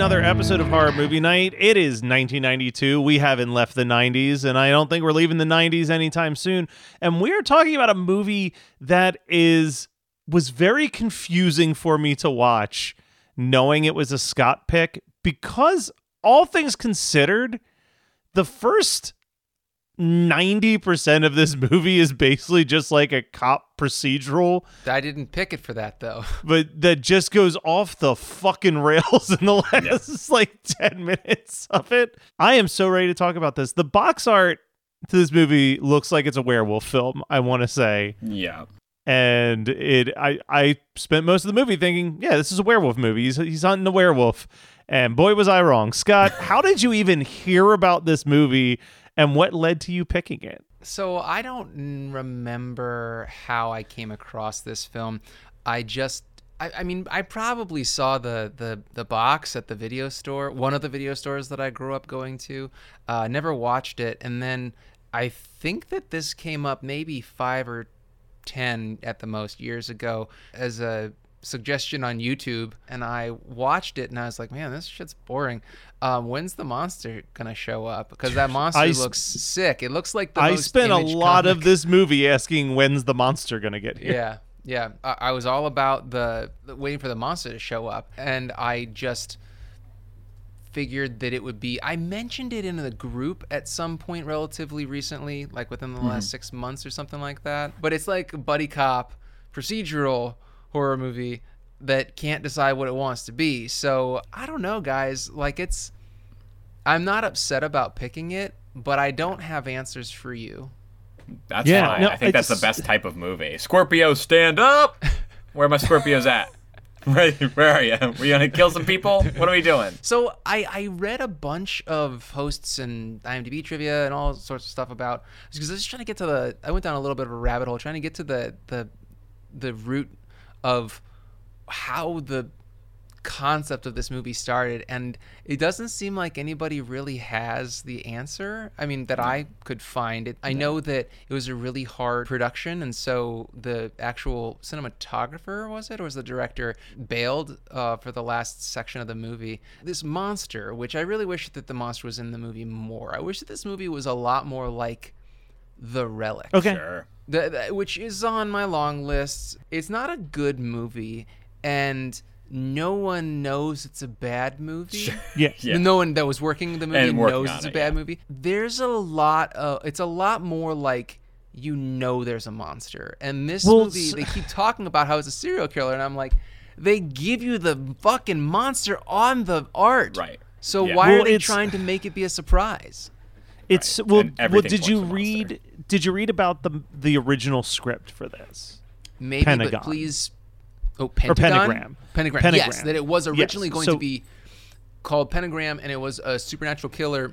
Another episode of Horror Movie Night. It is 1992. We haven't left the 90s, and I don't think we're leaving the 90s anytime soon. And we're talking about a movie that is was very confusing for me to watch, knowing it was a Scott pick, because all things considered, the first 90% of this movie is basically just like a cop procedural I didn't pick it for that though. but that just goes off the fucking rails in the last like 10 minutes of it. I am so ready to talk about this. The box art to this movie looks like it's a werewolf film, I want to say. Yeah. And it I I spent most of the movie thinking, yeah, this is a werewolf movie. He's he's hunting a werewolf. And boy was I wrong. Scott, how did you even hear about this movie and what led to you picking it? So I don't remember how I came across this film. I just I, I mean I probably saw the, the the box at the video store, one of the video stores that I grew up going to. Uh, never watched it, and then I think that this came up maybe five or ten at the most years ago as a suggestion on YouTube, and I watched it, and I was like, man, this shit's boring. Um, when's the monster gonna show up? Because that monster I looks sick. It looks like the I spent a lot of this movie asking when's the monster to get here. Yeah, yeah. I, I was all about the, the waiting for the monster to show up, and I just figured that it would be. I mentioned it in the group at some point relatively recently, like within the last six months or something like that. But it's like buddy cop procedural horror movie that can't decide what it wants to be. So I don't know, guys. Like it's. I'm not upset about picking it, but I don't have answers for you. That's Yeah, fine. no, I think that's the best type of movie. Scorpio, stand up! Where are my Scorpios at? Where, where are you? We gonna kill some people? What are we doing? So I, I read a bunch of hosts and IMDb trivia and all sorts of stuff about because I was just trying to get to the I went down a little bit of a rabbit hole trying to get to the the the root of how the concept of this movie started and it doesn't seem like anybody really has the answer. I mean that i could find it. I know that it was a really hard production and so the actual cinematographer was it? Or was the director bailed uh, for the last section of the movie? This monster which i really wish that the monster was in the movie more. I wish that this movie was a lot more like the relic. Okay. Sure. The, the- which is on my long list. It's not a good movie, and no one knows it's a bad movie. Sure. Yeah. Yeah. No one that was working the movie working knows it's a it, bad yeah. movie. There's a lot of. It's a lot more like you know there's a monster, and this Well, movie they keep talking about how it's a serial killer, and I'm like, they give you the fucking monster on the art, Right. So Yeah. why Well, are they it's- trying to make it be a surprise? It's Right. well, well did you points monster. read did you read about the the original script for this? Maybe, Pentagon. but please. Oh, pentagon. pentagram. Pentagram. Yes, Pentagram. that it was originally Yes, going so- to be called Pentagram, and it was a supernatural killer,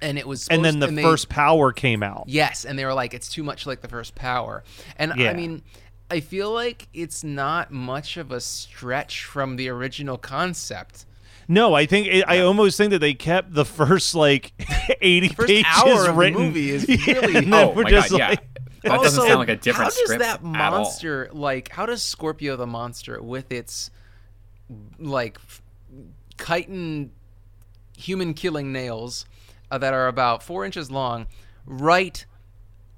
and it was. and then the and they- first power came out. Yes, and they were like, it's too much like the first power. And Yeah. I mean, I feel like it's not much of a stretch from the original concept. No, I think it, I almost think that they kept the first like eighty First pages hour of the written. movie is Yeah, really- and then Oh we're my just god, yeah. like, That doesn't sound like a different How does script that monster like? How does Scorpio the monster with its like chitin human killing nails uh, that are about four inches long, right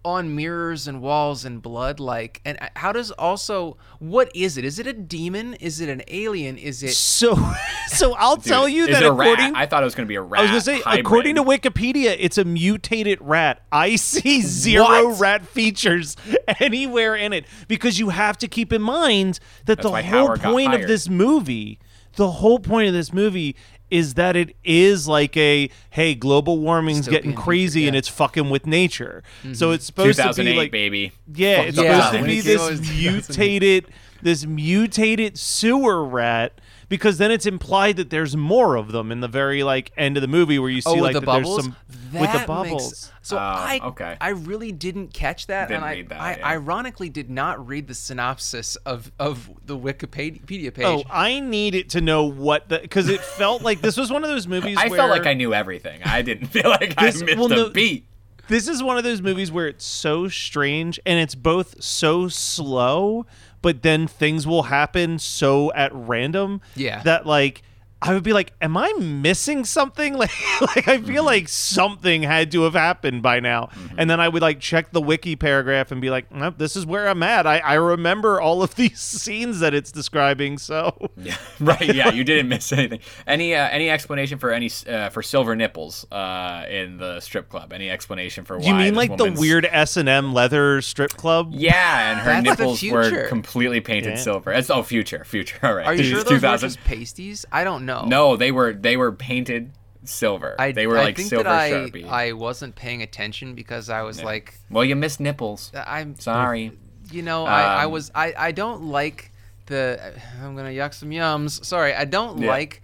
on mirrors and walls and blood? Like, and how does also what is it? Is it a demon? Is it an alien? Is it? so. So I'll Dude, tell you is that it a according. rat? I thought it was going to be a rat. I was gonna say, hybrid. according to Wikipedia, it's a mutated rat. I see zero What? rat features anywhere in it because you have to keep in mind that That's the whole Howard point of this movie, the whole point of this movie is that it is like a hey, global warming's getting Dystopian future, crazy and it's fucking with nature. So it's supposed to be like baby. yeah, Fuck it's the supposed Yeah, to be this mutated, this mutated sewer rat. Because then it's implied that there's more of them in the very like end of the movie where you oh, see Oh, with like the that there's bubbles. some that with the makes- bubbles. so Oh, I okay. I really didn't catch that, Didn't and I, that, I yeah. ironically did not read the synopsis of of the Wikipedia oh, page. Oh, I needed to know what the because it felt like this was one of those movies. I where, felt like I knew everything. I didn't feel like This- I missed well, a no- beat. This is one of those movies where it's so strange and it's both so slow, but then things will happen so at random. Yeah. That like I would be like, "Am I missing something?" Like, like I feel like something had to have happened by now. And then I would like check the wiki paragraph and be like, nope, "This is where I'm at. I, I remember all of these scenes that it's describing." So Yeah, right. Yeah, you didn't miss anything. Any uh, any explanation for any uh, for silver nipples uh, in the strip club? Any explanation for why? You mean this like the weird S and M leather strip club? Yeah, and her That's nipples were completely painted Yeah. silver. It's oh, future, future. All right. Are you sure those were just pasties? I don't know. No, No, they were they were painted silver. I, they were I like think silver that I, sharpie. I wasn't paying attention because I was like, well, you missed nipples. I'm Sorry. You know, I, I Um, was I, I don't like the I'm gonna yuck some yums. Sorry, I don't Yeah. like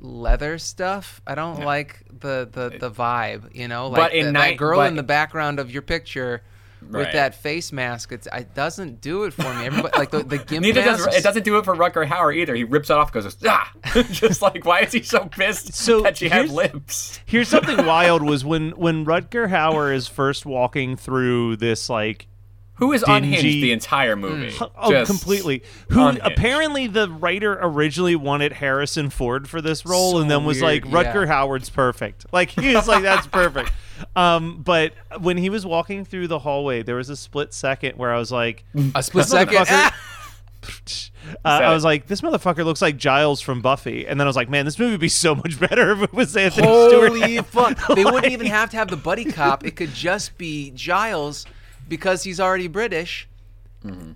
leather stuff. I don't like the, the the vibe. You know, like But in the- night- that girl but- in the background of your picture. With that face mask, it's it doesn't do it for me. Everybody like the, the gimp Neither does it doesn't do it for Rutger Hauer either. He rips it off, goes ah, just like why is he so pissed So that she had lips? Here's something wild was when when Rutger Hauer is first walking through this like Who is dingy- unhinged the entire movie? oh Just completely who unhinged. apparently the writer originally wanted Harrison Ford for this role So and then was weird, like Rutger yeah. Howard's perfect like he was like that's perfect um but when he was walking through the hallway there was a split second where I was like a split This second. Ah! uh, I was like this motherfucker looks like Giles from Buffy and then I was like man this movie would be so much better if it was Anthony Holy Stewart fuck! They wouldn't even have to have the buddy cop. It could just be Giles because he's already British.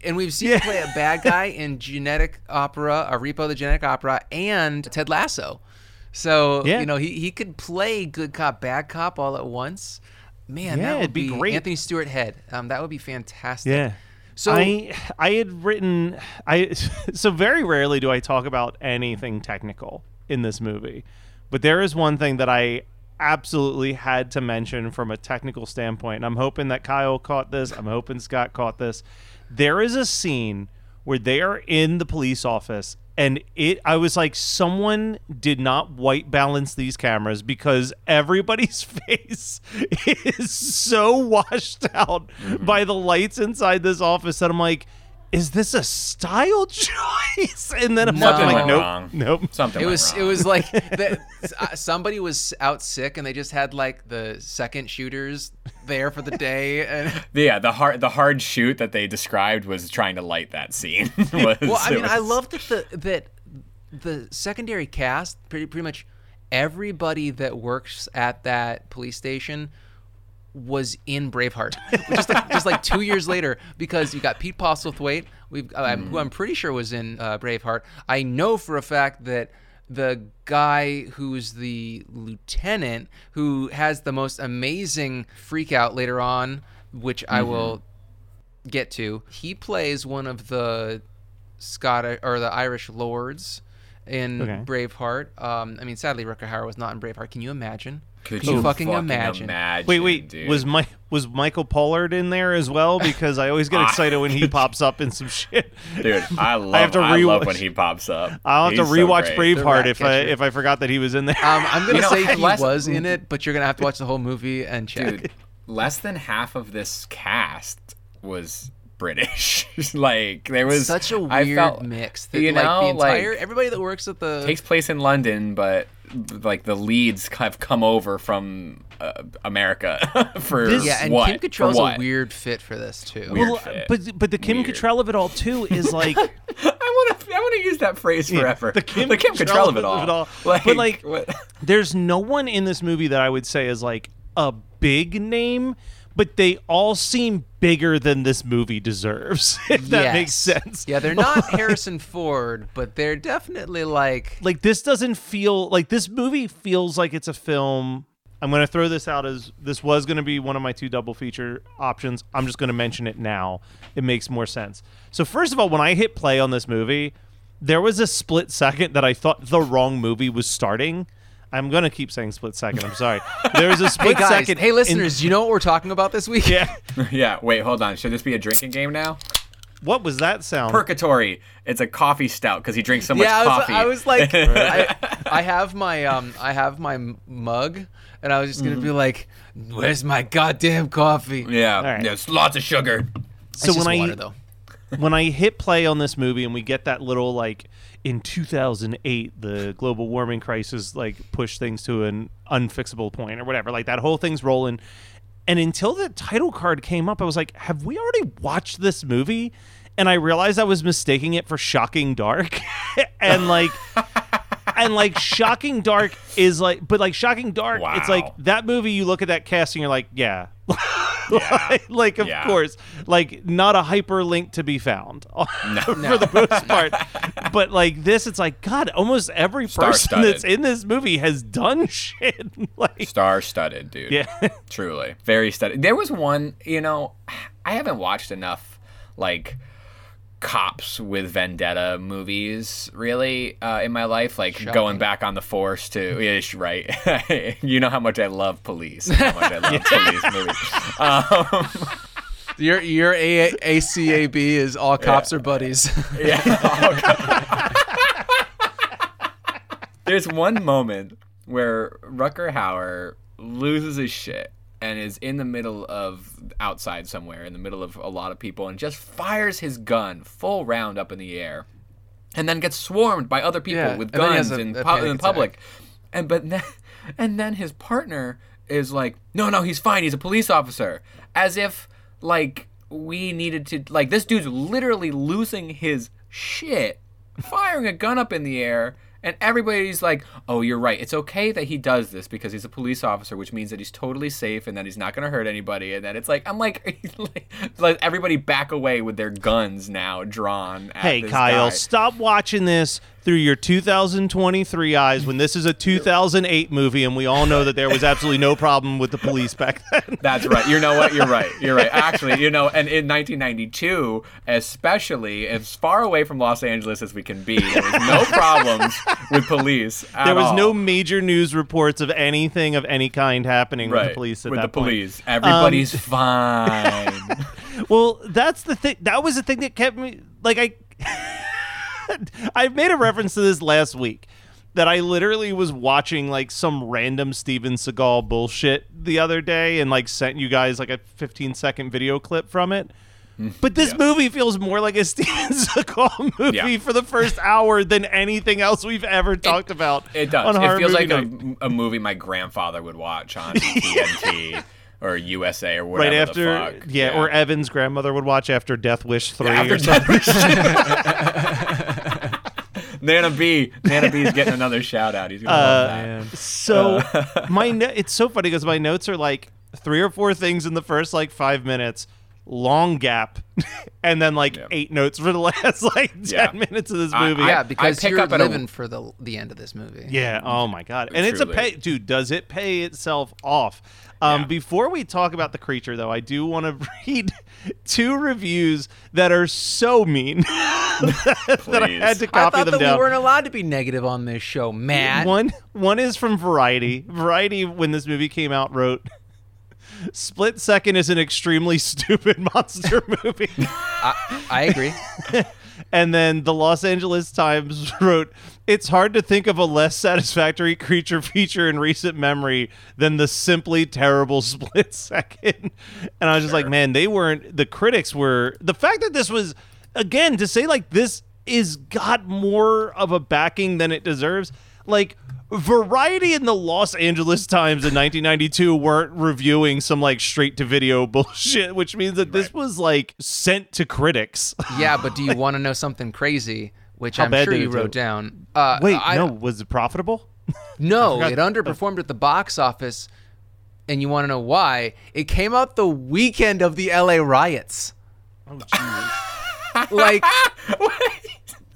And we've seen him play a bad guy in Genetic Opera, a Repo the Genetic Opera, and Ted Lasso. So Yeah. you know he he could play good cop, bad cop all at once. Man, Yeah, that would it'd be great. Anthony Stewart Head. Um, that would be fantastic. Yeah. So I I had written I so very rarely do I talk about anything technical in this movie. But there is one thing that I absolutely had to mention from a technical standpoint. And I'm hoping that Kyle caught this. I'm hoping Scott caught this. There is a scene where they are in the police office and it I was like someone did not white balance these cameras because everybody's face is so washed out mm-hmm. by the lights inside this office that I'm like is this a style choice? And then I'm No. like, nope, wrong. nope. Something it went was it was like the, uh, somebody was out sick and they just had like the second shooters there for the day and yeah, the hard the hard shoot that they described was trying to light that scene. was, well i it mean i love that the that the secondary cast pretty pretty much everybody that works at that police station was in Braveheart, just like just like two years later, because you got Pete Postlethwaite, we've uh, who I'm pretty sure was in uh, Braveheart. I know for a fact that the guy who's the lieutenant, who has the most amazing freak out later on, which I will get to, he plays one of the Scottish or the Irish lords in Okay. Braveheart. Um, I mean, sadly, Rutger Hauer was not in Braveheart. Can you imagine? Could Can you fucking imagine? Wait, wait. dude? Was my was Michael Pollard in there as well? Because I always get excited when he pops up in some shit. dude? I love. have to I love when he pops up. I'll have to He's so rewatch great. The Braveheart if I if I forgot that he was in there. Um, I'm gonna You know, say he less- was in it, but you're gonna have to watch the whole movie and check. dude. Less than half of this cast was British. like there was Such a I weird felt- mix. That, you like know, the entire like- everybody that works at the takes place in London, but like the leads have come over from uh, America for This- yeah, and what? Kim For Cattrall's a weird fit for this too. Weird well, fit. but but the Kim Weird. Cattrall of it all too is like I want to. I want to use that phrase forever. the Kim Cattrall Cattrall of it all. But, like, what- there's no one in this movie that I would say is like a big name, but they all seem bigger than this movie deserves. If that makes sense. Yeah, they're not Harrison Ford, but they're definitely like like this doesn't feel like this movie feels like it's a film. I'm going to throw this out as this was going to be one of my two double feature options. I'm just going to mention it now. It makes more sense. So first of all when i hit play on this movie there was a split second that i thought the wrong movie was starting i'm going to keep saying split second i'm sorry There is was a Hey split guys, second hey listeners, do you know what we're talking about this week? yeah yeah. Wait. Hold on. Should this be a drinking game now? what was that sound Purgatory. It's a coffee stout because he drinks so much yeah, I was, coffee. I was like, I, I have my um, I have my mug, and I was just gonna be like, "Where's my goddamn coffee?" yeah. right. There's lots of sugar. so It's when just i water, though. when I hit play on this movie and we get that little like in 2008 the global warming crisis like pushed things to an unfixable point or whatever. Like that whole thing's rolling. And until the title card came up I was like have we already watched this movie? And I realized I was mistaking it for Shocking Dark. And like and like Shocking Dark is like but like Shocking Dark it's like that movie you look at that cast and you're like yeah Yeah. like of Yeah. course like not a hyperlink to be found for the most part but like this it's like god almost every person that's in this movie has done shit like Star studded, dude. yeah Truly. Very studded. There was one, you know, I haven't watched enough like cops with vendetta movies really uh, in my life like going back on the force to ish right. You know how much i love police how much i love police movies. Um, Your your A- ACAB is all cops are buddies. Yeah. There's one moment where Rutger Hauer loses his shit and is in the middle of outside somewhere, in the middle of a lot of people, and just fires his gun full round up in the air, and then gets swarmed by other people Yeah, with and then he has guns a- in, a pu- in public. And but then, and then his partner is like, "No, no, he's fine. He's a police officer," as if like we needed to like this dude's literally losing his shit, firing a gun up in the air. And everybody's like, "Oh, you're right. It's okay that he does this because he's a police officer, which means that he's totally safe and that he's not going to hurt anybody." And then it's like, I'm like, like everybody back away with their guns now drawn. At hey kyle guy. stop watching this through your 2023 eyes when this is a 2008 movie and we all know that there was absolutely no problem with the police back then That's right. You know what? You're right. You're right. Actually, you know, and in 1992, especially as far away from Los Angeles as we can be, there was no problems with police. There was all. no major news reports of anything of any kind happening with the police at with that the point. Um, police. Everybody's fine. Well, that's the thing. That was the thing that kept me like I. I made a reference to this last week that I literally was watching like some random Steven Seagal bullshit the other day and like sent you guys like a 15 second video clip from it. Mm. But this Yes. movie feels more like a Steven Seagal movie Yeah. for the first hour than anything else we've ever talked about. It does. It feels like a, a movie my grandfather would watch on TNT or USA or whatever right after, the fuck. yeah, or Evan's grandmother would watch after Death Wish three After or something. Nana B. Nana B is getting another shout out. He's gonna love uh, that. So uh, my no- it's so funny because my notes are like three or four things in the first like five minutes, long gap, and then like eight notes for the last like ten Yeah. minutes of this movie. I- yeah, because pick you're up at a- living for the the end of this movie. Yeah. Oh my god. And it's a pay, dude. Does it pay itself off? Um, Yeah. Before we talk about the creature, though, I do want to read two reviews that are so mean that I had to copy I copy thought them that down. we weren't allowed to be negative on this show, Matt. One one is from Variety. Variety, when this movie came out, wrote. Split Second is an extremely stupid monster movie. I, I agree. And then the Los Angeles Times wrote, It's hard to think of a less satisfactory creature feature in recent memory than the simply terrible split second. And I was just like, man, they weren't, the critics were, the fact that this was, again, to say like this is got more of a backing than it deserves, like, Variety and the Los Angeles Times in 1992 weren't reviewing some like straight to video bullshit, which means that this was like sent to critics. Yeah, but do you want to know something crazy? Which How I'm sure you wrote do? down. Uh, Wait, I, no, was it profitable? no, it underperformed at the box office, and you want to know why? It came out the weekend of the LA riots. Oh, jeez. like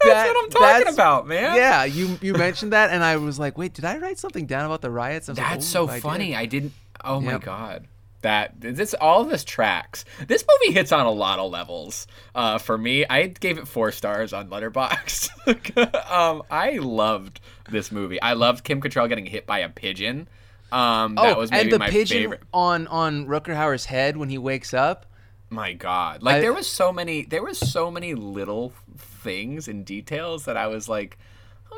That's what I'm talking about, man. Yeah, you you mentioned that, and I was like, wait, did I write something down about the riots? I was like, That's "Oh, so I did." funny. I didn't. Oh my god. That this all of this tracks. This movie hits on a lot of levels. Uh, for me, I gave it four stars on Letterboxd. um, I loved this movie. I loved Kim Cattrall getting hit by a pigeon. Um, that oh, was maybe and the my pigeon favorite. on on Rutger Hauer's head when he wakes up. My God, like I- there was so many, there was so many little things and details that I was like,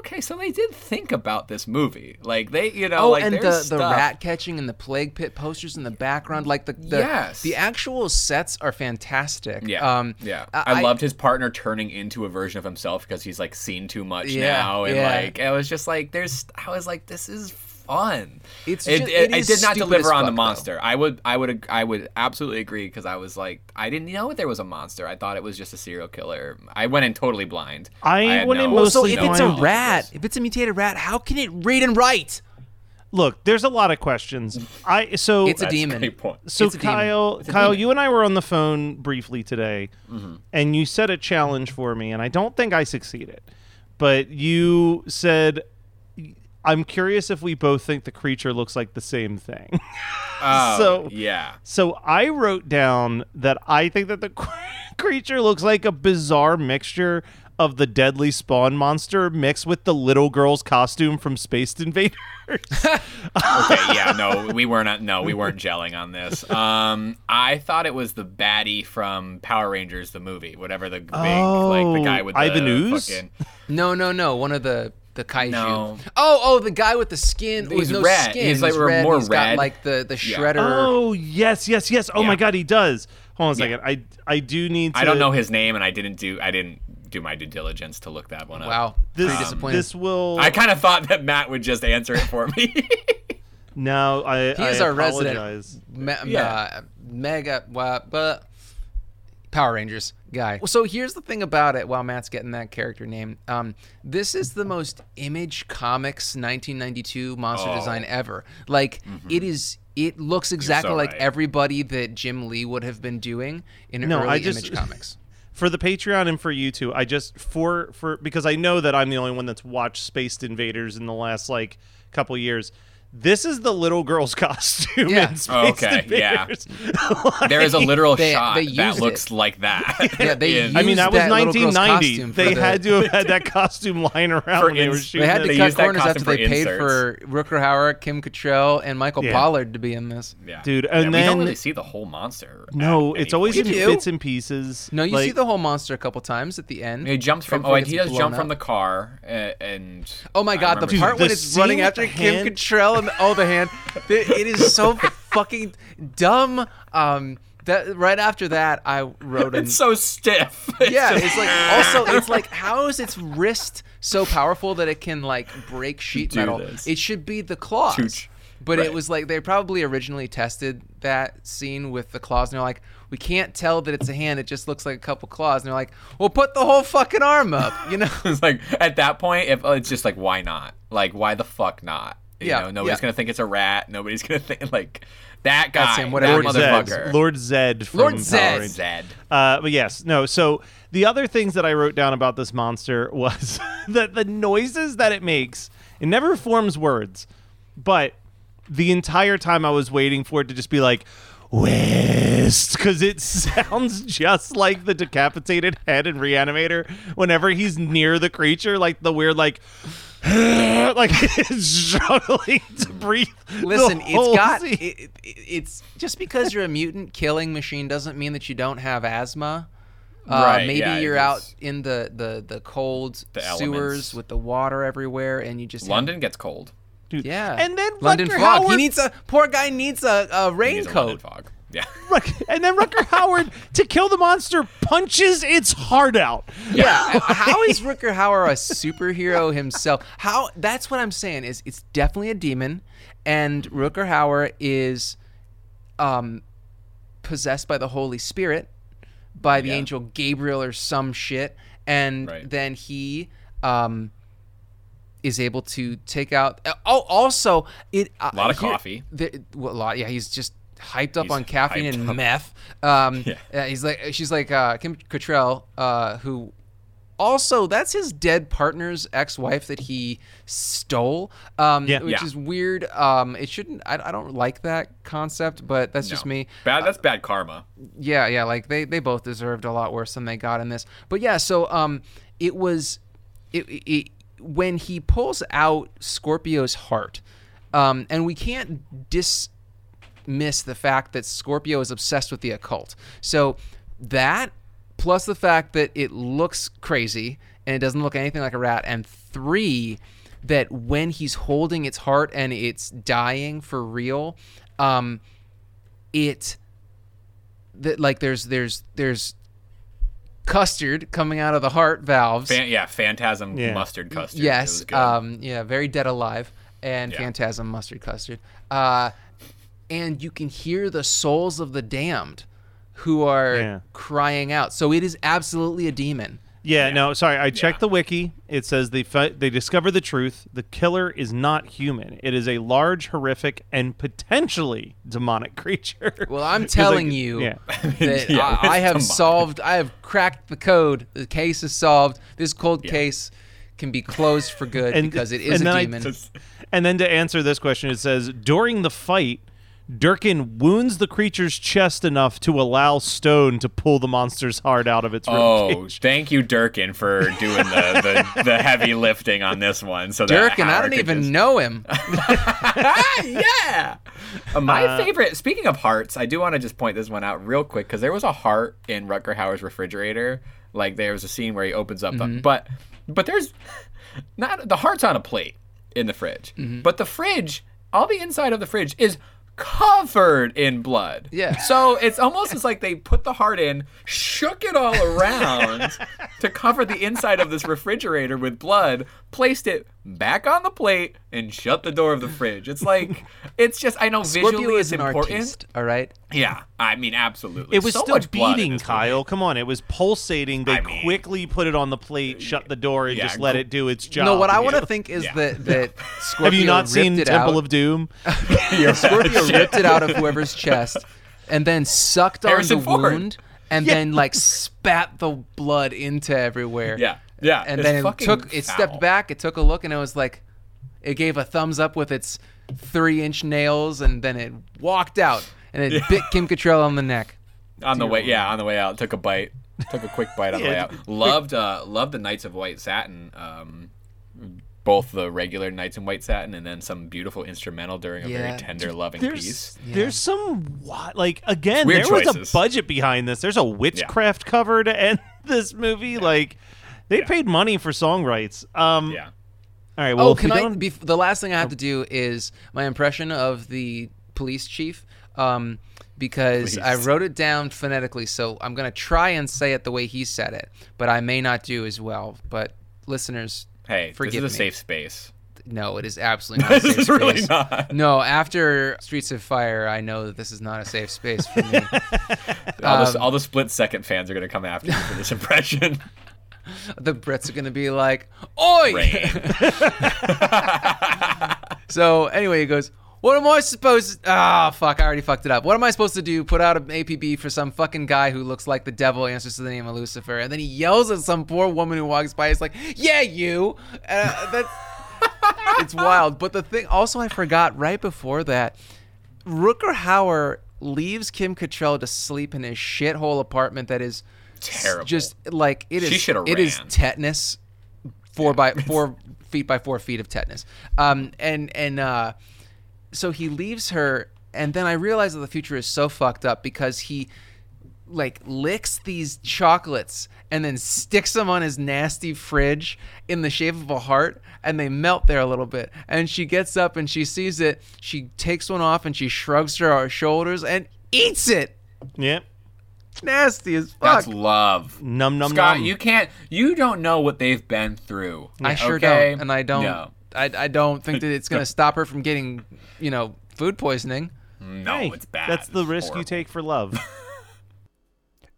okay, so they did think about this movie. Like they, you know, Oh, like and the, there's the rat catching and the plague pit posters in the background, like the the, Yes. the actual sets are fantastic. Yeah, um, yeah. I, loved his partner turning into a version of himself because he's like seen too much Yeah, now, and yeah. like I was just like, there's. I was like, this is fun. It's it, just- it, it it is did not deliver as on the fuck, though. monster. I would, I would, I would absolutely agree because I was like, I didn't know there was a monster. I thought it was just a serial killer. I went in totally blind. I had went in no- Well, so if no it's a idea. rat, if it's a mutated rat, how can it read and write? Look, there's a lot of questions. I so It's a That's a demon. point. so it's a demon. Kyle, Kyle, you and I were on the phone briefly today, mm-hmm. and you set a challenge for me, and I don't think I succeeded. But you said, "I'm curious if we both think the creature looks like the same thing." Oh, so- yeah. So I wrote down that I think that the creature looks like a bizarre mixture of the deadly spawn monster mixed with the little girl's costume from Spaced Invaders. okay, yeah, no, we weren't. No, we weren't gelling on this. Um, I thought it was the baddie from Power Rangers, the movie, whatever the big, like the guy with the Ivan Ooze? fucking. No, no, no. One of the the kaiju. No. Oh, oh, the guy with the skin. He's no red. Skin. He's, like, red. more He's got like the the Yeah. shredder. oh yes, yes, yes. Oh my god, he does. Hold on a second. I I do need. to... I don't know his name, and I didn't do. I didn't do my due diligence to look that one up. Wow, This, pretty disappointed. this will. I kind of thought that Matt would just answer it for me. no, I. he I is our apologize. resident me- Yeah. uh, mega uh, but Power Rangers guy. So here's the thing about it. While Matt's getting that character name, um, this is the most Image Comics 1992 monster Oh. design ever. Like it is. It looks exactly so like right. everybody that Jim Lee would have been doing in No, early I just- Image Comics. for the Patreon and for you too. I just for for because I know that I'm the only one that's watched Spaced Invaders in the last like couple years. This is the little girl's costume Yeah. in Spaced Okay, yeah. Invaders. there is a literal They- shot they that used looks it. like that. Yeah, they in- I mean, used that was that 1990. They the- had to have had that costume lying around For when they were shooting. They had to. They cut used corners after they for paid for Rutger Hauer, Kim Cattrall, and Michael Yeah. Pollard to be in this. yeah. Dude, Yeah, and we don't really see the whole monster. No, it's always in bits and pieces. No, you Like, see the whole monster a couple times at the end. He jumps from. Oh, it he does jump from the car, uh, and Oh my god, the part when it's running after Kim hand- Cattrall oh the hand, it is so fucking dumb. Um, that right after that, I wrote in. It's so stiff. yeah, it's like also it's like how is its wrist so powerful that it can like break sheet Do metal? this. It should be the claws. Tooch. But it was like they probably originally tested that scene with the claws, and they're like, we can't tell that it's a hand; it just looks like a couple claws. And they're like, well, put the whole fucking arm up, you know? it's like at that point, if oh, it's just like why not? Like why the fuck not? You Yeah, know, nobody's yeah. gonna think it's a rat. Nobody's gonna think like that guy, That's him, whatever that he motherfucker. Zed, Lord Zed from Lord Power Zed. Rangers. Zed. Uh, but yes, no. So the other things that I wrote down about this monster was that the noises that it makes. It never forms words, but the entire time I was waiting for it to just be like whist because it sounds just like the decapitated head in Reanimator. Whenever he's near the creature, like the weird like. like it's struggling to breathe. the Listen, whole it's got scene. it, it, it's just because you're a mutant killing machine doesn't mean that you don't have asthma. Uh, Right, maybe yeah, you're out in the the the cold The sewers elements. with the water everywhere, and you just have- London gets cold. Dude. yeah, And then London Rutger fog. He needs a poor guy needs a, a He needs a London raincoat. fog. Yeah. Ruck- and then Rutger Hauer to kill the monster punches its heart out. Yeah, how is Rutger Hauer a superhero himself? How that's what I'm saying is it's definitely a demon, and Rutger Hauer is um possessed by the Holy Spirit, by the Yeah. angel Gabriel or some shit, and Right. then he um is able to take out. Oh, also it a Lot of coffee. The, well, a lot, yeah. He's just hyped up He's on caffeine and up. meth. Um, Yeah. uh, he's like, she's like uh, Kim Cattrall, uh, who also that's his dead partner's ex-wife that he stole. Um, Yeah. which Yeah. is weird. Um, it shouldn't. I, I don't like that concept, but that's just me. Bad. That's bad karma. Yeah, yeah, like they they both deserved a lot worse than they got in this. But yeah, so um it was it, it when he pulls out Scorpio's heart. Um and we can't dismiss the fact that Scorpio is obsessed with the occult. So that plus the fact that it looks crazy and it doesn't look anything like a rat and 3 that when he's holding its heart and it's dying for real um it that like there's there's there's custard coming out of the heart valves. Fan, yeah, phantasm Yeah. mustard custard. Yes, um, yeah, very dead alive and Yeah. phantasm mustard custard. Uh, and you can hear the souls of the damned who are Yeah. crying out. So it is absolutely a demon. Yeah, no, sorry. I checked Yeah. the wiki. It says they fi- they discover the truth. The killer is not human. It is a large, horrific, and potentially demonic creature. Well, I'm telling like, you yeah. that Yeah, I, I have demonic. solved. I have cracked the code. The case is solved. This cold Yeah. case can be closed for good And- because it is and a then I- demon. And then to answer this question, it says during the fight, Durkin wounds the creature's chest enough to allow Stone to pull the monster's heart out of its Oh, ribcage. thank you, Durkin, for doing the, the, the heavy lifting on this one. So that Dirk, and I don't even just- know him. yeah. Uh, my favorite. Speaking of hearts, I do want to just point this one out real quick because there was a heart in Rutger Hauer's refrigerator. Like there was a scene where he opens up, Mm-hmm. the, but but there's not the heart's on a plate in the fridge, Mm-hmm. but the fridge, all the inside of the fridge is covered in blood. Yeah. So it's almost as like they put the heart in, shook it all around to cover the inside of this refrigerator with blood, placed it back on the plate, and shut the door of the fridge. It's like it's just I know visually Scorpio it's is an important. artiste, all right? Yeah, I mean absolutely. It was so still much beating, Kyle. movie. Come on, it was pulsating. They I mean- quickly put it on the plate, uh, shut the door, and Yeah, just let gr- it do its job. No, what I want to think is Yeah. that that Scorpio Have you not seen it Temple out. of Doom? Yeah, Scorpio ripped it out of whoever's chest and then sucked on the Ford. wound and then like spat the blood into everywhere. Yeah, yeah, And it's then it took it stepped back, it took a look and it was like it gave a thumbs up with its three inch nails and then it walked out and it bit Kim Cattrall on the neck. on the way. Yeah, on the way out, took a bite, took a quick bite on the way out. Loved, uh, loved the Nights of White Satin. Um, both the regular Nights in White Satin and then some beautiful instrumental during a Yeah. very tender, loving There's piece. there's some what like again Weird there was a budget behind this. There's a witchcraft cover to end this movie. Like they paid money for song rights. Um, Yeah. All right. Well, oh, if we can I? don't- Bef- the last thing I have to do is my impression of the police chief, um, because I wrote it down phonetically. So I'm gonna try and say it the way he said it, but I may not do as well. But listeners, Hey, forgive this is a me. safe space. No, it is absolutely not a This safe is really space. not. No, after Streets of Fire, I know that this is not a safe space for me. All, Um, the, all the split second fans are going to come after you for this impression. the Brits are gonna be like, "Oi!" So anyway, he goes, "What am I supposed? to... Ah, fuck! I already fucked it up. What am I supposed to do? Put out an APB for some fucking guy who looks like the devil answers to the name of Lucifer?" And then he yells at some poor woman who walks by. He's like, "Yeah, you." Uh, that's it's wild. But the thing, also, I forgot right before that, Rutger Hauer leaves Kim Cattrall to sleep in his shithole apartment that is Terrible. Just like it is. She shoulda It is ran. tetanus, four by four feet by four feet of tetanus. Um, and and uh, so he leaves her, and then I realize that the future is so fucked up because he like licks these chocolates and then sticks them on his nasty fridge in the shape of a heart and they melt there a little bit and she gets up and she sees it she takes one off and she shrugs her shoulders and eats it Yep. Nasty as fuck That's love. Num num num. Scott, num. you can't. You don't know what they've been through. i sure okay? don't and i don't No. I, I don't think that it's going to stop her from getting you know food poisoning No, Hey, it's bad. That's the It's risk you take for love.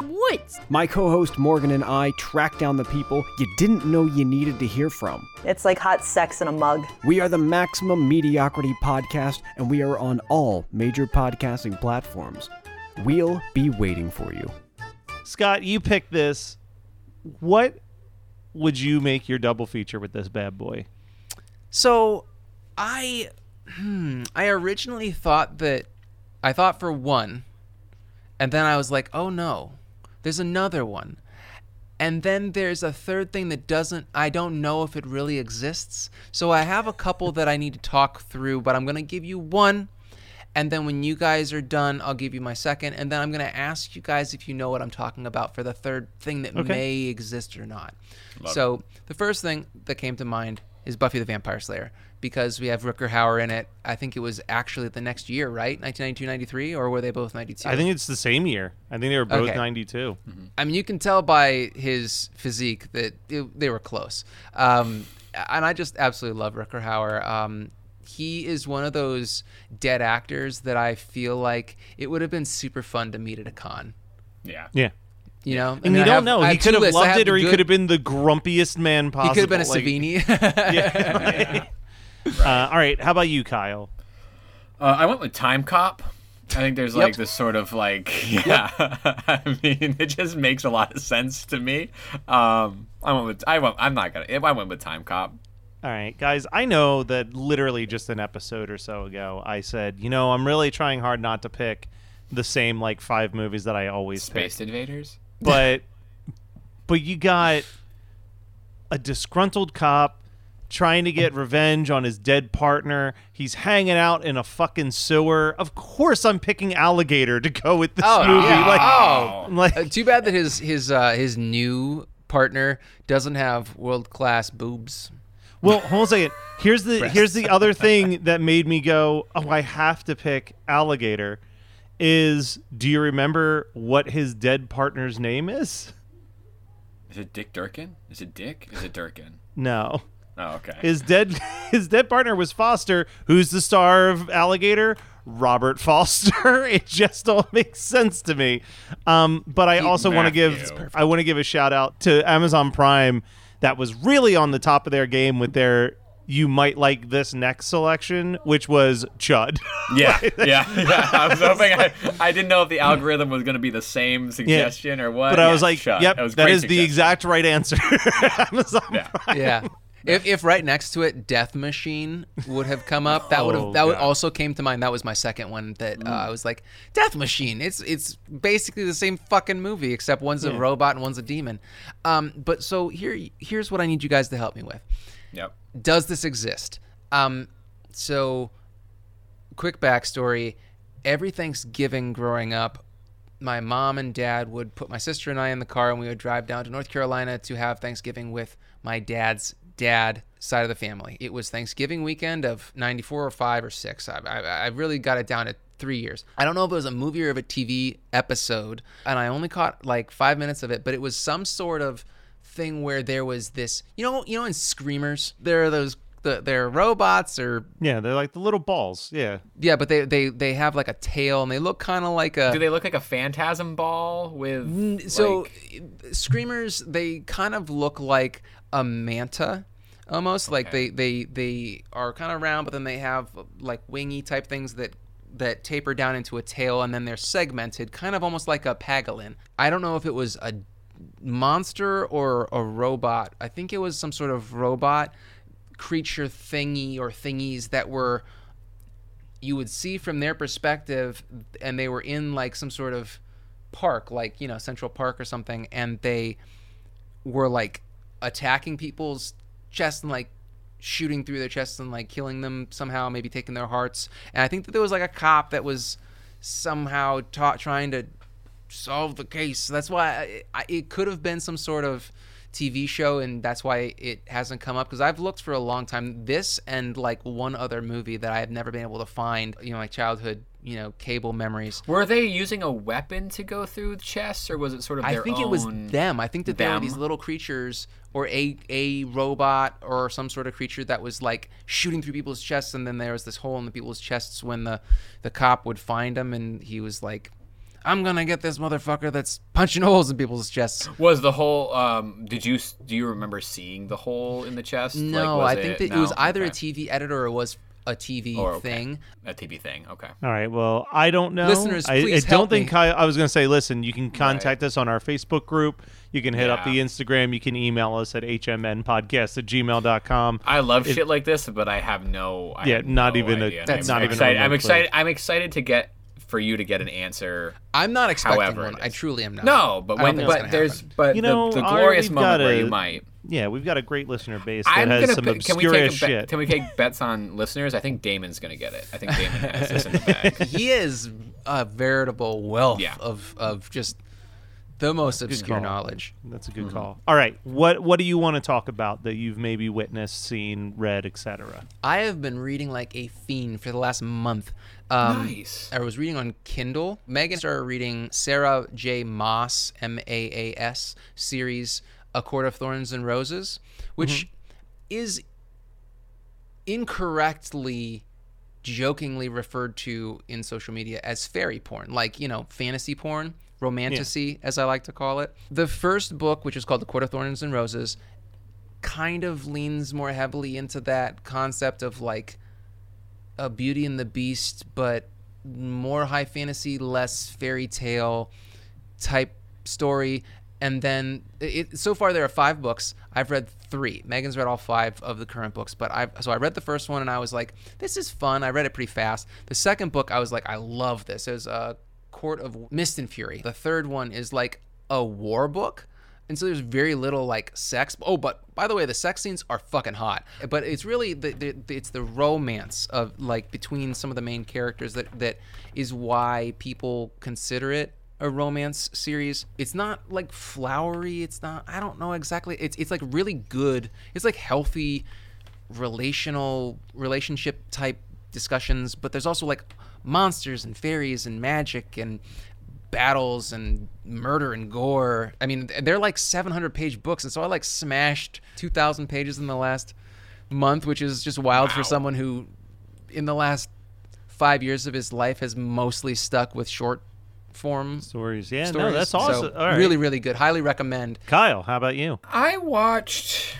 woods? My co host Morgan and I track down the people you didn't know you needed to hear from. It's like hot sex in a mug. We are the Maximum Mediocrity Podcast, and we are on all major podcasting platforms. We'll be waiting for you. Scott, you picked this. What would you make your double feature with this bad boy? So, I, hmm, I originally thought that, I thought for one, and then I was like, oh no, there's another one, and then there's a third thing that doesn't. I don't know if it really exists. So I have a couple that I need to talk through, but I'm gonna give you one. And then when you guys are done, I'll give you my second. And then I'm going to ask you guys if you know what I'm talking about for the third thing that Okay. may exist or not. so the first thing that came to mind is Buffy the Vampire Slayer because we have Rutger Hauer in it. I think it was actually the next year, right? 1992, 93, or were they both 92? I think it's the same year. I think they were both Okay. 92. I mean, you can tell by his physique that it, they were close. Um, and I just absolutely love Rutger Hauer. Um, he is one of those dead actors that I feel like it would have been super fun to meet at a con. Yeah. Yeah. You know, I And mean, you I don't have- know. I He could have lists. I loved it, the or he could have been the grumpiest man possible. He could have been a like- Savini. Yeah. uh, all right. How about you, Kyle? Uh, I went with Time Cop. I think there's Yep. like this sort of like yeah. I mean, it just makes a lot of sense to me. Um, I went with I went. I'm not gonna. I went with Time Cop. All right, guys. I know that literally just an episode or so ago, I said, you know, I'm really trying hard not to pick the same like five movies that I always pick. Spaced Invaders. But but you got a disgruntled cop trying to get revenge on his dead partner. He's hanging out in a fucking sewer. Of course, I'm picking Alligator to go with this Oh, movie. yeah. Like, Oh. Like Uh, too bad that his his uh, his new partner doesn't have world class boobs. Well, hold on a second. Here's the here's the other thing that made me go, oh, I have to pick Alligator. Is do you remember what his dead partner's name is? Is it Dick Durkin? Is it Dick? Is it Durkin? No. Oh, okay. His dead his dead partner was Foster, who's the star of Alligator. Robert Foster. It just all makes sense to me. Um, but I also want to give I want to give a shout out to Amazon Prime that was really on the top of their game with their you might like this next selection, which was Chud. yeah, yeah, yeah. I was hoping. I, I didn't know if the algorithm was going to be the same suggestion or what. But I Yeah, was like, shut. yep, That was that great the exact right answer. Amazon Yeah. Prime. Yeah. If, if right next to it, Death Machine would have come up, that would Oh, have that would also came to mind. That was my second one. That uh, I was like, Death Machine. It's it's basically the same fucking movie, except one's a robot and one's a demon. Um, but so here here's what I need you guys to help me with. Yep. Does this exist? Um, so quick backstory. Every Thanksgiving growing up, my mom and dad would put my sister and I in the car and we would drive down to North Carolina to have Thanksgiving with my dad's dad side of the family. It was Thanksgiving weekend of 94 or 5 or 6. I, I, I really got it down to three years. I don't know if it was a movie or of a TV episode, and I only caught like five minutes of it, but it was some sort of thing where there was this, you know, you know, in Screamers, there are those. The, they're robots or Yeah, they're like the little balls. Yeah. yeah, but they they they have like a tail and they look kind of like a Do they look like a phantasm ball with so like- screamers they kind of look like a manta almost like they they they are kind of round but then they have like wingy type things that that taper down into a tail and then they're segmented kind of almost like a pangolin i don't know if it was a monster or a robot. I think it was some sort of robot creature thingy or thingies that were you would see from their perspective and they were in like some sort of park like you know central park or something and they were like attacking people's chests and like shooting through their chests and like killing them somehow maybe taking their hearts. And i think that there was like a cop that was somehow ta- trying to solve the case. That's why I, I, it could have been some sort of tv show and that's why it hasn't come up because i've looked for a long time. This and like one other movie that i have never been able to find you know my childhood you know cable memories. Were they using a weapon to go through chests, or was it sort of I think it was them. I think that there were these little creatures or a a robot or some sort of creature that was like shooting through people's chests and then there was this hole in the people's chests when the the cop would find them, and he was like I'm going to get this motherfucker that's punching holes in people's chests. Was the hole? Um, did you do you remember seeing the hole in the chest? Like, No, was I think that it was no? either a TV editor or it was a TV Or, okay. thing. A TV thing. Okay. All right. Well, I don't know. Listeners, I, please I don't help think me. I, I was going to say, listen, you can contact us on our Facebook group. You can hit up the Instagram. You can email us at hmnpodcast at gmail.com. I love If- shit like this, but I have no. I Yeah, have not no even a- idea. that's I'm not even excited. I'm excited. I'm excited to get for you to get an answer. I'm not expecting however one. it I truly am not. No, but when but there's happen. but You know, the, the glorious we've moment got where you might. Yeah, we've got a great listener base that I'm has gonna some put- can we take ass a bet, can we take bets on listeners? I think Damon's gonna get it. I think Damon has this in the bag. he is a veritable wealth Yeah. of of just the most obscure knowledge. That's a good Mm-hmm. call. All right, what what do you want to talk about that you've maybe witnessed, seen, read, etc.? I have been reading like a fiend for the last month. Um, Nice. I was reading on Kindle. Megan started reading Sarah J. Maas, M A A S, series A Court of Thorns and Roses, which is incorrectly jokingly referred to in social media as fairy porn, like, you know, fantasy porn, romantasy, as I like to call it. The first book, which is called The Court of Thorns and Roses, kind of leans more heavily into that concept of like a Beauty and the Beast, but more high fantasy, less fairy tale type story. And then it, so far there are five books. I've read three. Megan's read all five of the current books, but I so I read the first one and I was like, this is fun. I read it pretty fast. The second book I was like, I love this. It was a Court of Mist and Fury. The third one is like a war book. And so there's very little like sex. Oh, but by the way, the sex scenes are fucking hot. But it's really the, the, the it's the romance of like between some of the main characters that that is why people consider it a romance series. It's not like flowery. It's not. I don't know exactly. It's it's like really good. It's like healthy relational relationship type discussions. But there's also like monsters and fairies and magic and battles and murder and gore. I mean, they're like 700 page books, and so I like smashed 2,000 pages in the last month, which is just wild for someone who, in the last five years of his life, has mostly stuck with short form Stories. Yeah, no, stories. that's So, awesome. All right. Really, really good. Highly recommend. Kyle, how about you? I watched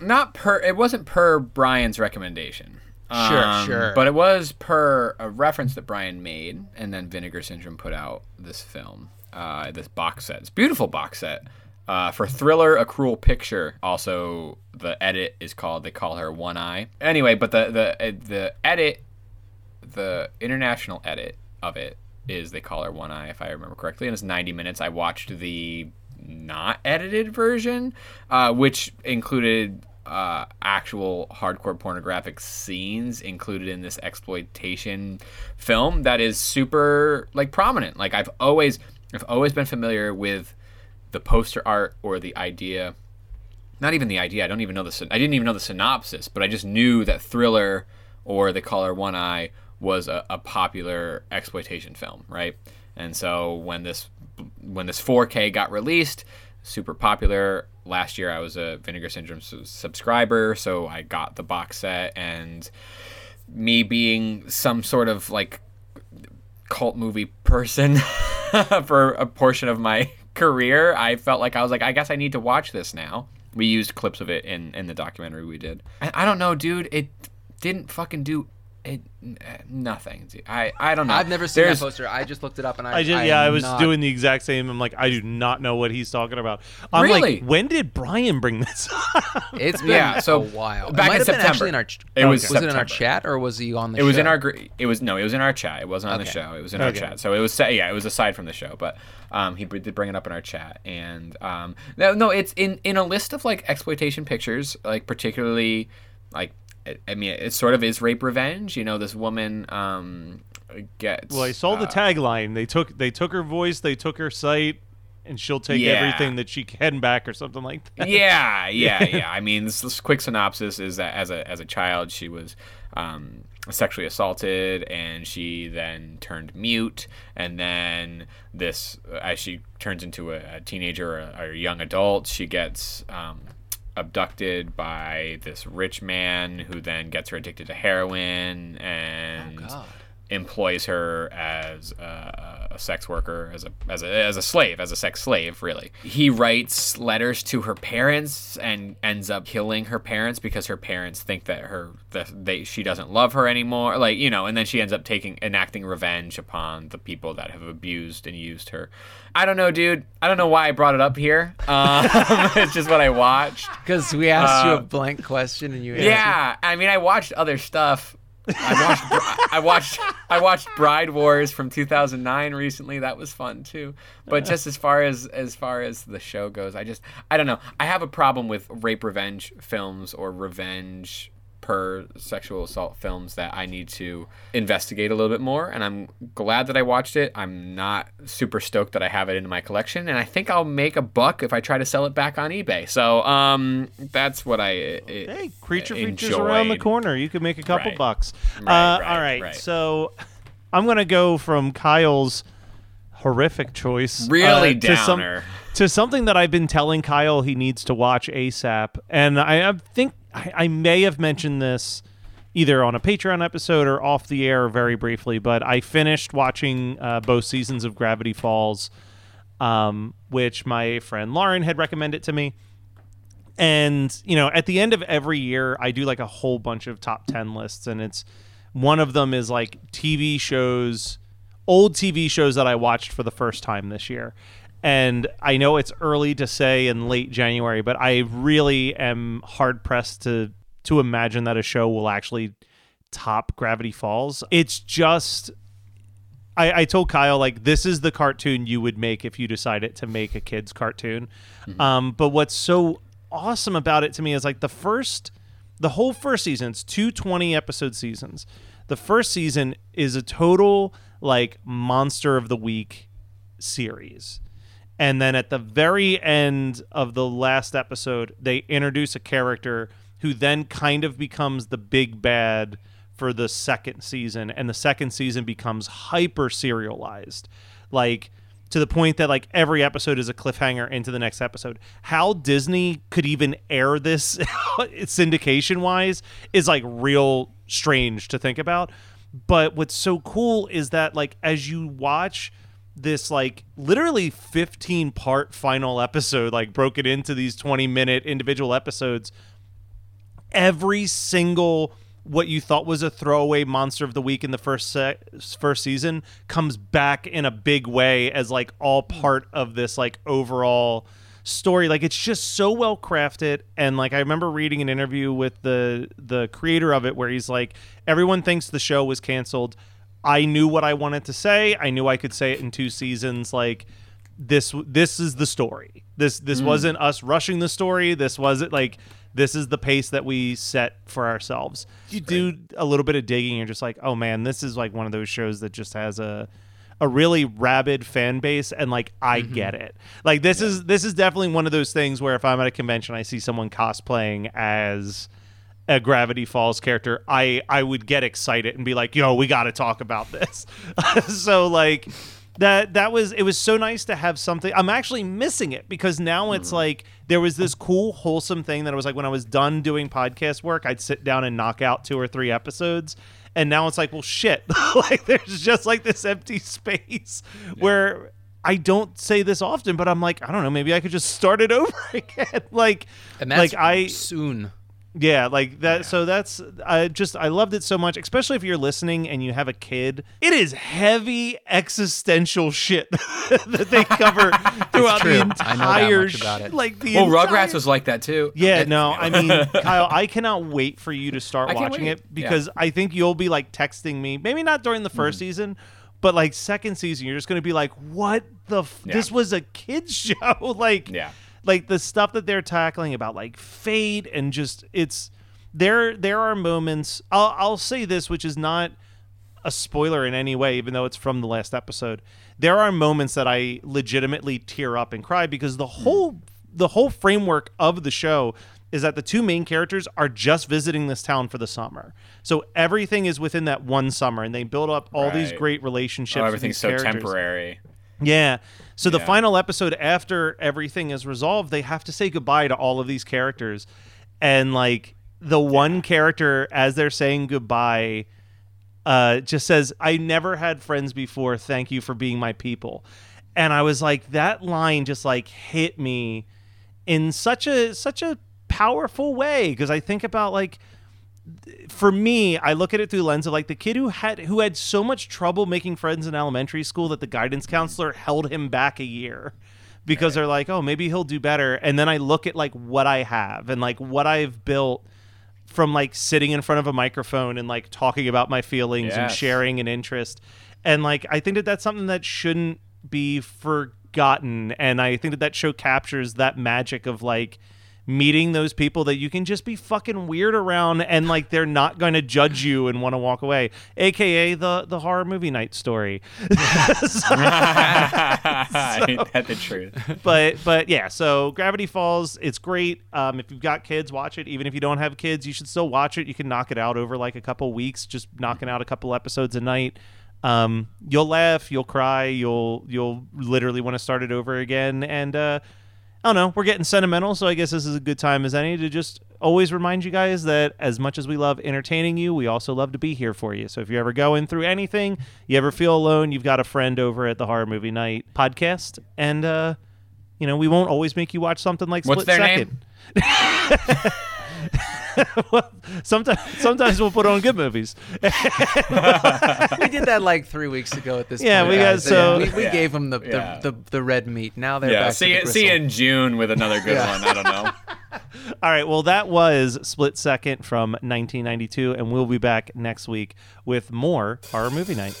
not per it wasn't per Brian's recommendation. Sure, sure. But it was per a reference that Brian made, and then Vinegar Syndrome put out this film, uh, this box set. It's a beautiful box set. Uh, for Thriller, A Cruel Picture. Also, the edit is called. They call her One Eye. Anyway, but the the uh, the edit, the international edit of it is they call her One Eye, if I remember correctly, and it's 90 minutes. I watched the not edited version, uh, which included uh, actual hardcore pornographic scenes included in this exploitation film that is super like prominent. Like I've always I've always been familiar with the poster art or the idea. Not even the idea. I don't even know the. I didn't even know the synopsis, but I just knew that Thriller or They Call Her One Eye was a, a popular exploitation film, right? And so when this when this 4K got released, super popular. Last year I was a Vinegar Syndrome su- subscriber, so I got the box set and me being some sort of like cult movie person for a portion of my career, I felt like I was like, I guess I need to watch this now. We used clips of it in, in the documentary we did. I, I don't know, dude. It didn't fucking do it. Nothing. I I don't know. I've never seen There's- that poster. I just looked it up and I. I just I yeah, I was not- doing the exact same. I'm like, I do not know what he's talking about. I'm Really? like, when did Brian bring this up? It's been Yeah, so a while. back it in have actually September. in our. ch- It was was it in our chat or was he on the? It was in our. gr- It was no. It was in our chat. It wasn't on the show. It was in our chat. So it was. sa- Yeah, it was aside from the show, but um, he did bring it up in our chat, and um, no, no, it's in in a list of like exploitation pictures, like particularly like. I- mean, it sort of is rape revenge. You know, this woman um, gets. well, I saw the uh, tagline. They took they took her voice, they took her sight, and she'll take Yeah. everything that she can back or something like that. yeah, yeah, yeah. I mean, this, this quick synopsis is that as a as a child, she was um, sexually assaulted, and she then turned mute, and then this, as she turns into a, a teenager or a, or a young adult, she gets. Um, abducted by this rich man who then gets her addicted to heroin and oh, God. Employs her as a, a sex worker, as a as a as a slave, as a sex slave. Really, he writes letters to her parents and ends up killing her parents because her parents think that her that they she doesn't love her anymore. Like you know, and then she ends up taking enacting revenge upon the people that have abused and used her. I don't know, dude. I don't know why I brought it up here. Um, it's just what I watched. Because we asked you Uh, a blank question and you answered. Yeah, I mean, I watched other stuff. I watched, I watched, I watched Bride Wars from 2009 recently. That was fun too. But just as far as as far as the show goes, I just, I don't know. I have a problem with rape revenge films or revenge per sexual assault films that I need to investigate a little bit more. And I'm glad that I watched it. I'm not super stoked that I have it in my collection, and I think I'll make a buck if I try to sell it back on eBay. So, um, that's what I. Hey, creature features around the corner. You could make a couple Right. bucks. Right, uh, right, all right, so I'm gonna go from Kyle's horrific choice, Really uh, to, some- downer. to something that I've been telling Kyle he needs to watch ASAP, and I, I think I, I may have mentioned this either on a Patreon episode or off the air very briefly, but I finished watching uh, both seasons of Gravity Falls, um, which my friend Lauren had recommended to me. And you know at the end of every year i do like a whole bunch of top 10 lists and it's one of them is like tv shows old tv shows that i watched for the first time this year and i know it's early to say in late january but i really am hard pressed to to imagine that a show will actually top gravity falls it's just I, I told Kyle like this is the cartoon you would make if you decided to make a kids cartoon. Um, but what's so awesome about it to me is like the first, the whole first season. It's two 20 episode seasons. The first season is a total like monster of the week series. And then at the very end of the last episode, they introduce a character who then kind of becomes the big bad for the second season. And the second season becomes hyper serialized. Like, to the point that like every episode is a cliffhanger into the next episode. How Disney could even air this syndication wise is like real strange to think about. But what's so cool is that like as you watch this like literally 15 part final episode like broken into these 20 minute individual episodes. Every single what you thought was a throwaway monster of the week in the first se- first season comes back in a big way as like all part of this like overall story. Like it's just so well crafted and like I remember reading an interview with the the creator of it where he's like everyone thinks the show was canceled I knew what I wanted to say I knew I could say it in two seasons like this this is the story this this Mm. wasn't us rushing the story this wasn't like this is the pace that we set for ourselves you do a little bit of digging you're just like oh man this is like one of those shows that just has a a really rabid fan base and like I Mm-hmm. get it. Like this is this is definitely one of those things where if I'm at a convention I see someone cosplaying as a Gravity Falls character, I I would get excited and be like, "Yo, we got to talk about this." so like that that was it was so nice to have something. I'm actually missing it because now it's mm. like there was this cool wholesome thing that I was like when I was done doing podcast work, I'd sit down and knock out two or three episodes. And now it's like, well, shit. like there's just like this empty space where I don't say this often, but I'm like, I don't know, maybe I could just start it over again. like, And that's like I soon. Yeah, like that. So that's I just I loved it so much, especially if you're listening and you have a kid. It is heavy existential shit that they cover throughout true. the I know that entire much about it. like the Well, entire- Rugrats was like that too. yeah, no, I mean, Kyle, I cannot wait for you to start I watching wait. it because I think you'll be like texting me, maybe not during the 1st Mm-hmm. season, but like second season, you're just going to be like, "What the? F- Yeah. This was a kids show." like, Yeah. Like the stuff that they're tackling about like fate and just it's there. There are moments. I'll I'll say this, which is not a spoiler in any way, even though it's from the last episode. There are moments that I legitimately tear up and cry because the hmm. whole the whole framework of the show is that the two main characters are just visiting this town for the summer. So everything is within that one summer and they build up all these great relationships. Oh, everything's so characters. temporary. Yeah. So the final episode after everything is resolved, they have to say goodbye to all of these characters. And like the one character as they're saying goodbye uh just says, "I never had friends before. Thank you for being my people." And I was like that line just like hit me in such a such a powerful way because I think about like for me, I look at it through the lens of like the kid who had who had so much trouble making friends in elementary school that the guidance counselor held him back a year because they're like, "Oh, maybe he'll do better." And then I look at like what I have and like what I've built from like sitting in front of a microphone and like talking about my feelings and sharing an interest. And like I think that that's something that shouldn't be forgotten and I think that that show captures that magic of like meeting those people that you can just be fucking weird around and like they're not going to judge you and want to walk away aka the the horror movie night story. Ain't that the truth? but but yeah so gravity falls it's great. Um, if you've got kids watch it. Even if you don't have kids you should still watch it. You can knock it out over like a couple weeks just knocking out a couple episodes a night. Um, you'll laugh you'll cry you'll you'll literally want to start it over again. And uh, I don't know. We're getting sentimental, so I guess this is a good time as any to just always remind you guys that as much as we love entertaining you, we also love to be here for you. So if you're ever going through anything, you ever feel alone, you've got a friend over at the Horror Movie Night podcast, and uh, you know we won't always make you watch something like What's Split their Second. well, sometimes sometimes we'll put on good movies. we did that like three weeks ago at this Yeah, point. we got- guys. so- we, we Yeah. gave them the, the, Yeah. the, the red meat. Now they're yeah. back See to you. the See you in June with another good Yeah. one. I don't know. All right, well, that was Split Second from 1992, and we'll be back next week with more Horror Movie Night.